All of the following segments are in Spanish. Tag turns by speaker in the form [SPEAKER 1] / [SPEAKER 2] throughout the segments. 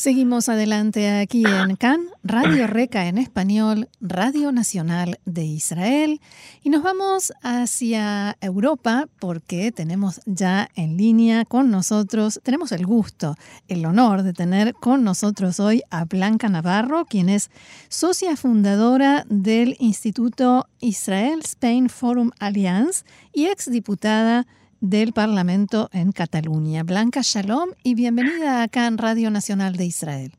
[SPEAKER 1] Seguimos adelante aquí en CAN, Radio Reca en español, Radio Nacional de Israel. Y nos vamos hacia Europa porque tenemos ya en línea con nosotros, tenemos el gusto, el honor de tener con nosotros hoy a Blanca Navarro, quien es socia fundadora del Instituto Israel Spain Forum Alliance y exdiputada del Parlamento en Cataluña. Blanca Shalom y bienvenida acá en Radio Nacional de Israel.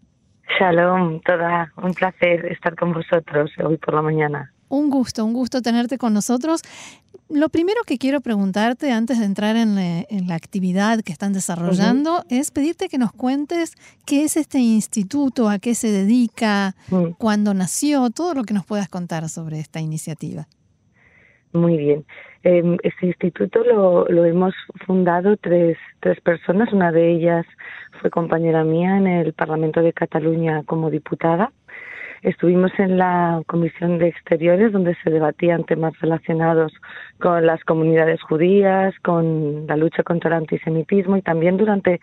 [SPEAKER 2] Shalom, toda un placer estar con vosotros hoy por la mañana.
[SPEAKER 1] Un gusto, un gusto tenerte con nosotros. Lo primero que quiero preguntarte antes de entrar en, la actividad que están desarrollando es pedirte que nos cuentes qué es este instituto, a qué se dedica, mm. cuándo nació, todo lo que nos puedas contar sobre esta iniciativa.
[SPEAKER 2] Muy bien. Eh, este instituto lo, lo hemos fundado tres, tres personas. Una de ellas fue compañera mía en el Parlamento de Cataluña como diputada. Estuvimos en la Comisión de Exteriores donde se debatían temas relacionados con las comunidades judías, con la lucha contra el antisemitismo y también durante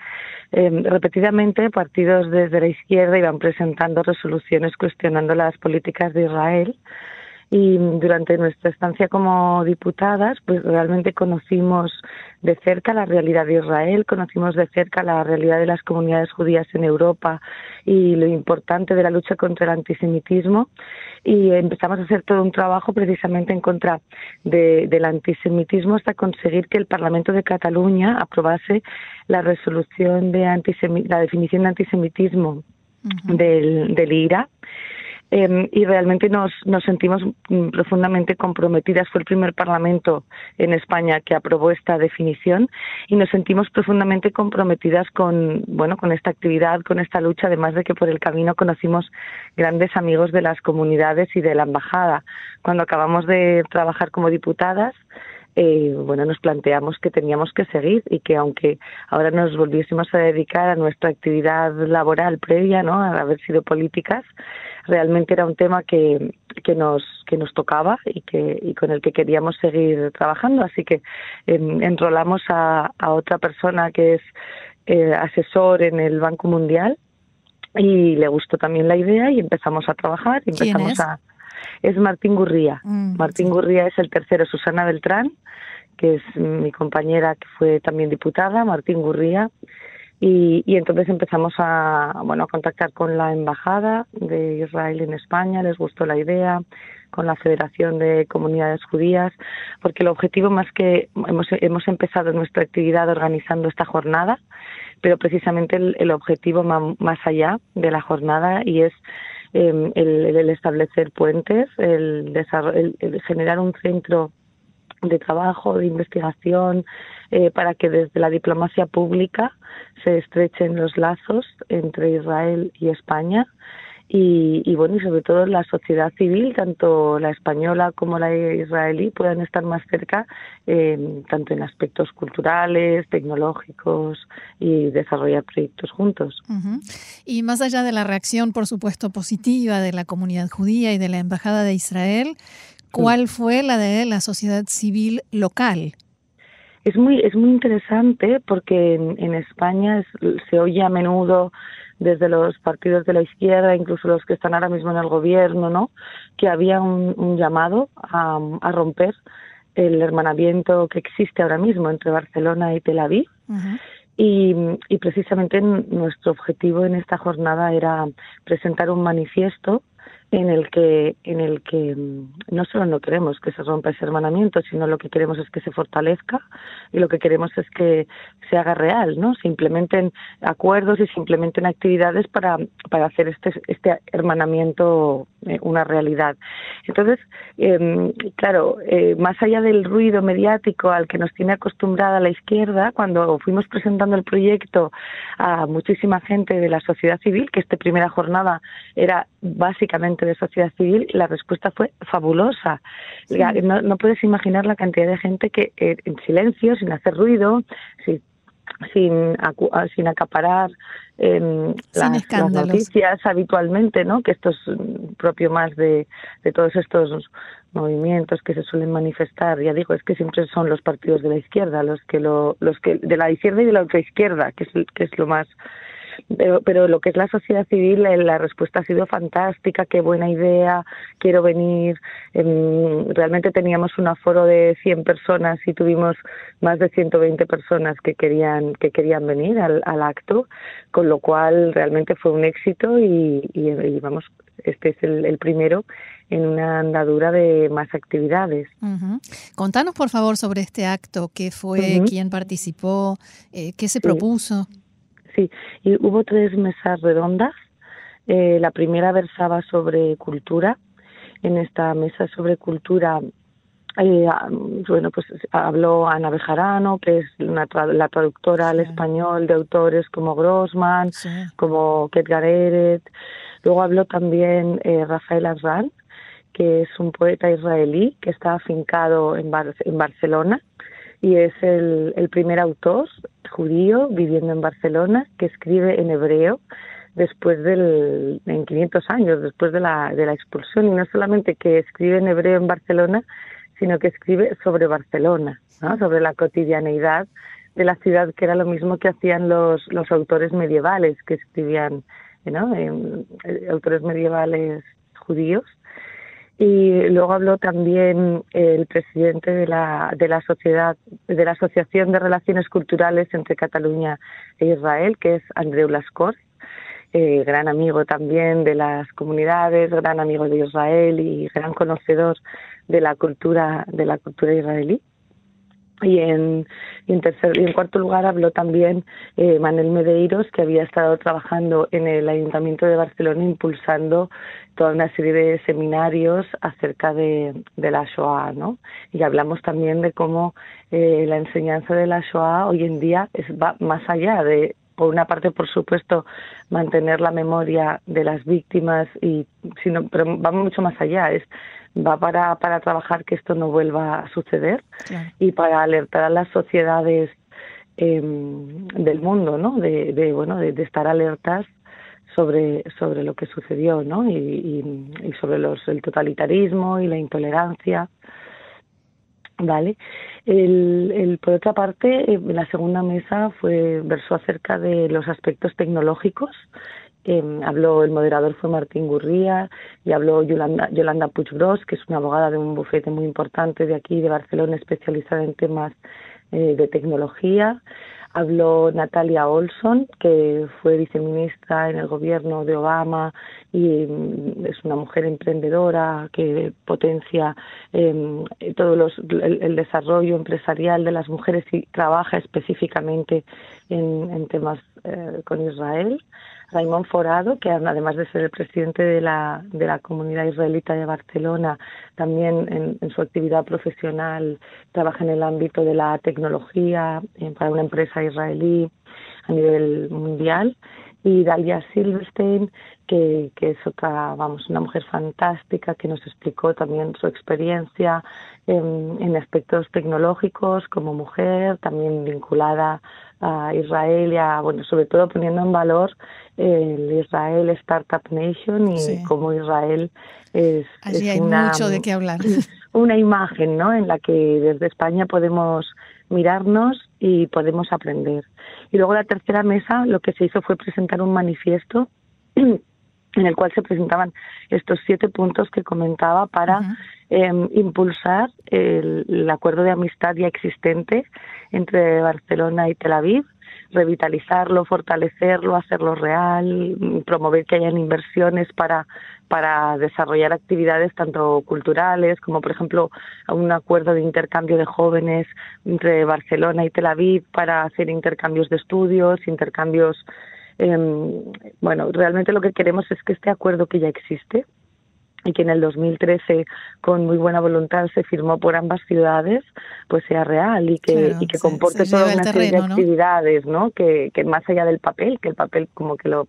[SPEAKER 2] eh, repetidamente partidos desde la izquierda iban presentando resoluciones cuestionando las políticas de Israel y durante nuestra estancia como diputadas, pues realmente conocimos de cerca la realidad de Israel, conocimos de cerca la realidad de las comunidades judías en Europa y lo importante de la lucha contra el antisemitismo. Y empezamos a hacer todo un trabajo precisamente en contra del antisemitismo hasta conseguir que el Parlamento de Cataluña aprobase la resolución de la definición de antisemitismo del, del IRA Em, y realmente nos, nos sentimos mm, profundamente comprometidas. Fue el primer Parlamento en España que aprobó esta definición y nos sentimos profundamente comprometidas con, bueno, con esta actividad, con esta lucha, además de que por el camino conocimos grandes amigos de las comunidades y de la embajada. Cuando acabamos de trabajar como diputadas, eh, bueno, nos planteamos que teníamos que seguir y que aunque ahora nos volviésemos a dedicar a nuestra actividad laboral previa, ¿no? A haber sido políticas, realmente era un tema que, que nos que nos tocaba y que y con el que queríamos seguir trabajando, así que em, enrolamos a, a, otra persona que es eh, asesor en el Banco Mundial y le gustó también la idea y empezamos a trabajar y empezamos a es Martín Gurría. Mm, Martín Gurría es el tercero, Susana Beltrán, que es mi compañera que fue también diputada, Martín Gurría. Y, y, entonces empezamos a, bueno, a contactar con la embajada de Israel en España, les gustó la idea, con la Federación de Comunidades Judías, porque el objetivo más que hemos, hemos empezado nuestra actividad organizando esta jornada, pero precisamente el, el objetivo más allá de la jornada y es eh, el, establecer puentes, el, el, generar un centro de trabajo, de investigación, eh, para que desde la diplomacia pública se estrechen los lazos entre Israel y España y, bueno, y sobre todo la sociedad civil, tanto la española como la israelí, puedan estar más cerca, eh, tanto en aspectos culturales, tecnológicos y desarrollar proyectos juntos.
[SPEAKER 1] Y más allá de la reacción, por supuesto, positiva de la comunidad judía y de la Embajada de Israel, ¿cuál fue la de la sociedad civil local?
[SPEAKER 2] Es muy, es muy interesante porque en, España se oye a menudo desde los partidos de la izquierda, incluso los que están ahora mismo en el gobierno, ¿no? Que había un, llamado a, romper el hermanamiento que existe ahora mismo entre Barcelona y Tel Aviv. y, y, precisamente nuestro objetivo en esta jornada era presentar un manifiesto en el que en el que mm, no solo no queremos que se rompa ese hermanamiento, sino lo que queremos es que se fortalezca y lo que queremos es que se haga real, ¿no? Se implementen acuerdos y se implementen actividades para, para hacer este este hermanamiento eh, una realidad. Entonces, eh, claro, más allá del ruido mediático al que nos tiene acostumbrada la izquierda, cuando fuimos presentando el proyecto a muchísima gente de la sociedad civil, que esta primera jornada era básicamente de sociedad civil, la respuesta fue fabulosa. No, puedes imaginar la cantidad de gente que en silencio, sin hacer ruido, sin, sin acaparar em, las, noticias habitualmente, ¿no? Que esto es propio más de, de todos estos movimientos que se suelen manifestar. Ya digo, es que siempre son los partidos de la izquierda los que lo, los que de la izquierda y de la otra izquierda, que es, que es lo más pero, pero lo que es la sociedad civil, eh, la respuesta ha sido fantástica, qué buena idea, quiero venir. Em, realmente teníamos un aforo de 100 personas y tuvimos más de 120 personas que querían, que querían venir al, al acto, con lo cual realmente fue un éxito y, y, vamos, este es el, el, primero en una andadura de más actividades.
[SPEAKER 1] Contanos, por favor, sobre este acto, qué fue, quién participó, eh, qué se propuso.
[SPEAKER 2] Sí, y hubo tres mesas redondas. Eh, la primera versaba sobre cultura. En esta mesa sobre cultura eh, bueno, pues habló Ana Bejarano, que es la traductora al español de autores como Grossman, como Kedgar Eret. Luego habló también eh, Rafael Arran, que es un poeta israelí que está afincado en, en Barcelona y es el, el primer autor judío viviendo en Barcelona que escribe en hebreo después del en 500 años después de la de la expulsión y no solamente que escribe en hebreo en Barcelona sino que escribe sobre Barcelona ¿no? sobre la cotidianeidad de la ciudad que era lo mismo que hacían los los autores medievales que escribían ¿no? Eh, autores medievales judíos y luego habló también el presidente de la de la sociedad de la asociación de relaciones culturales entre Cataluña e Israel que es Andreu Lascor eh, gran amigo también de las comunidades gran amigo de Israel y gran conocedor de la cultura de la cultura israelí y en, en, tercer, y en cuarto lugar habló también eh, Manuel Medeiros, que había estado trabajando en el Ayuntamiento de Barcelona impulsando toda una serie de seminarios acerca de, de la Shoah, ¿no? Y hablamos también de cómo eh, la enseñanza de la Shoah hoy en día es, va más allá de por una parte, por supuesto, mantener la memoria de las víctimas y sino pero va mucho más allá, es va para, para trabajar que esto no vuelva a suceder y para alertar a las sociedades em, del mundo, ¿no? De, de bueno, de, estar alertas sobre sobre lo que sucedió, ¿no? Y, y, sobre los el totalitarismo y la intolerancia. Vale. El, el, por otra parte, en la segunda mesa fue versó acerca de los aspectos tecnológicos eh, habló, el moderador fue Martín Gurría y habló Yolanda, Yolanda Puigbrós, que es una abogada de un bufete muy importante de aquí, de Barcelona, especializada en temas eh, de tecnología. Habló Natalia Olson, que fue viceministra en el gobierno de Obama y mm, es una mujer emprendedora que potencia eh, todo el, desarrollo empresarial de las mujeres y trabaja específicamente en, en temas eh, con Israel. Raymond Forado, que además de ser el presidente de la, de la comunidad israelita de Barcelona, también en, su actividad profesional trabaja en el ámbito de la tecnología eh, para una empresa israelí a nivel mundial. Y Dalia Silverstein, que, que es otra, vamos, una mujer fantástica que nos explicó también su experiencia en, en aspectos tecnológicos como mujer, también vinculada a Israel y a, bueno, sobre todo poniendo en valor el Israel Startup Nation y cómo Israel es,
[SPEAKER 1] Allí hay mucho de qué hablar.
[SPEAKER 2] Una imagen, ¿no? En la que desde España podemos mirarnos y podemos aprender. Y luego la tercera mesa lo que se hizo fue presentar un manifiesto en el cual se presentaban estos siete puntos que comentaba para eh, impulsar el, el, acuerdo de amistad ya existente entre Barcelona y Tel Aviv, revitalizarlo, fortalecerlo, hacerlo real, promover que hayan inversiones para para desarrollar actividades tanto culturales como por ejemplo un acuerdo de intercambio de jóvenes entre Barcelona y Tel Aviv para hacer intercambios de estudios, intercambios eh, bueno, realmente lo que queremos es que este acuerdo que ya existe y que en el 2013 con muy buena voluntad se firmó por ambas ciudades, pues sea real y que, claro, y que comporte se, toda una terreno, serie de actividades, ¿no? ¿no? Que, que más allá del papel, que el papel como que lo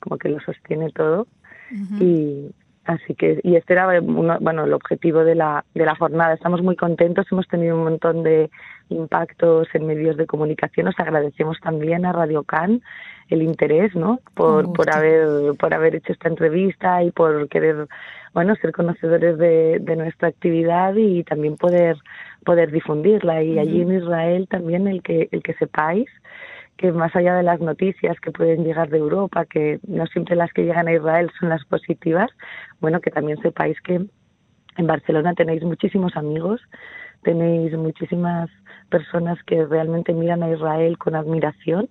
[SPEAKER 2] como que lo sostiene todo uh -huh. y Así que, y este era bueno, el objetivo de la, de la jornada. Estamos muy contentos, hemos tenido un montón de impactos en medios de comunicación. Os agradecemos también a Radio Can el interés, ¿no? Por, por haber, por haber hecho esta entrevista y por querer, bueno, ser conocedores de, de nuestra actividad y también poder, poder difundirla. Y allí en Israel también el que, el que sepáis que más allá de las noticias que pueden llegar de Europa, que no siempre las que llegan a Israel son las positivas, bueno, que también sepáis que en Barcelona tenéis muchísimos amigos, tenéis muchísimas personas que realmente miran a Israel con admiración,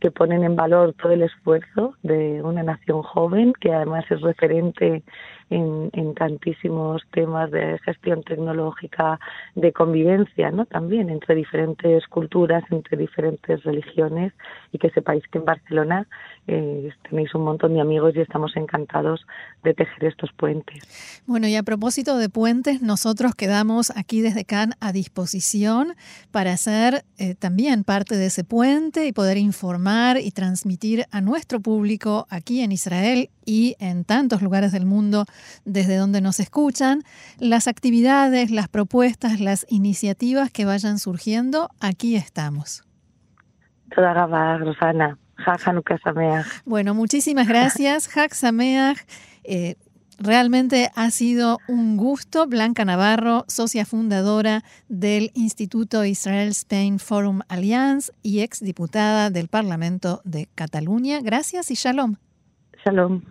[SPEAKER 2] que ponen en valor todo el esfuerzo de una nación joven, que además es referente en, en tantísimos temas de gestión tecnológica, de convivencia, ¿no? También entre diferentes culturas, entre diferentes religiones y que sepáis que en Barcelona eh, tenéis un montón de amigos y estamos encantados de tejer estos puentes.
[SPEAKER 1] Bueno, y a propósito de puentes, nosotros quedamos aquí desde Cannes a disposición para ser eh, también parte de ese puente y poder informar y transmitir a nuestro público aquí en Israel y en tantos lugares del mundo desde donde nos escuchan, las actividades, las propuestas, las iniciativas que vayan surgiendo, aquí estamos.
[SPEAKER 2] Rosana.
[SPEAKER 1] Bueno, muchísimas gracias, Hak Sameach. Eh, realmente ha sido un gusto. Blanca Navarro, socia fundadora del Instituto Israel Spain Forum Alliance y ex diputada del Parlamento de Cataluña. Gracias y shalom.
[SPEAKER 2] Shalom.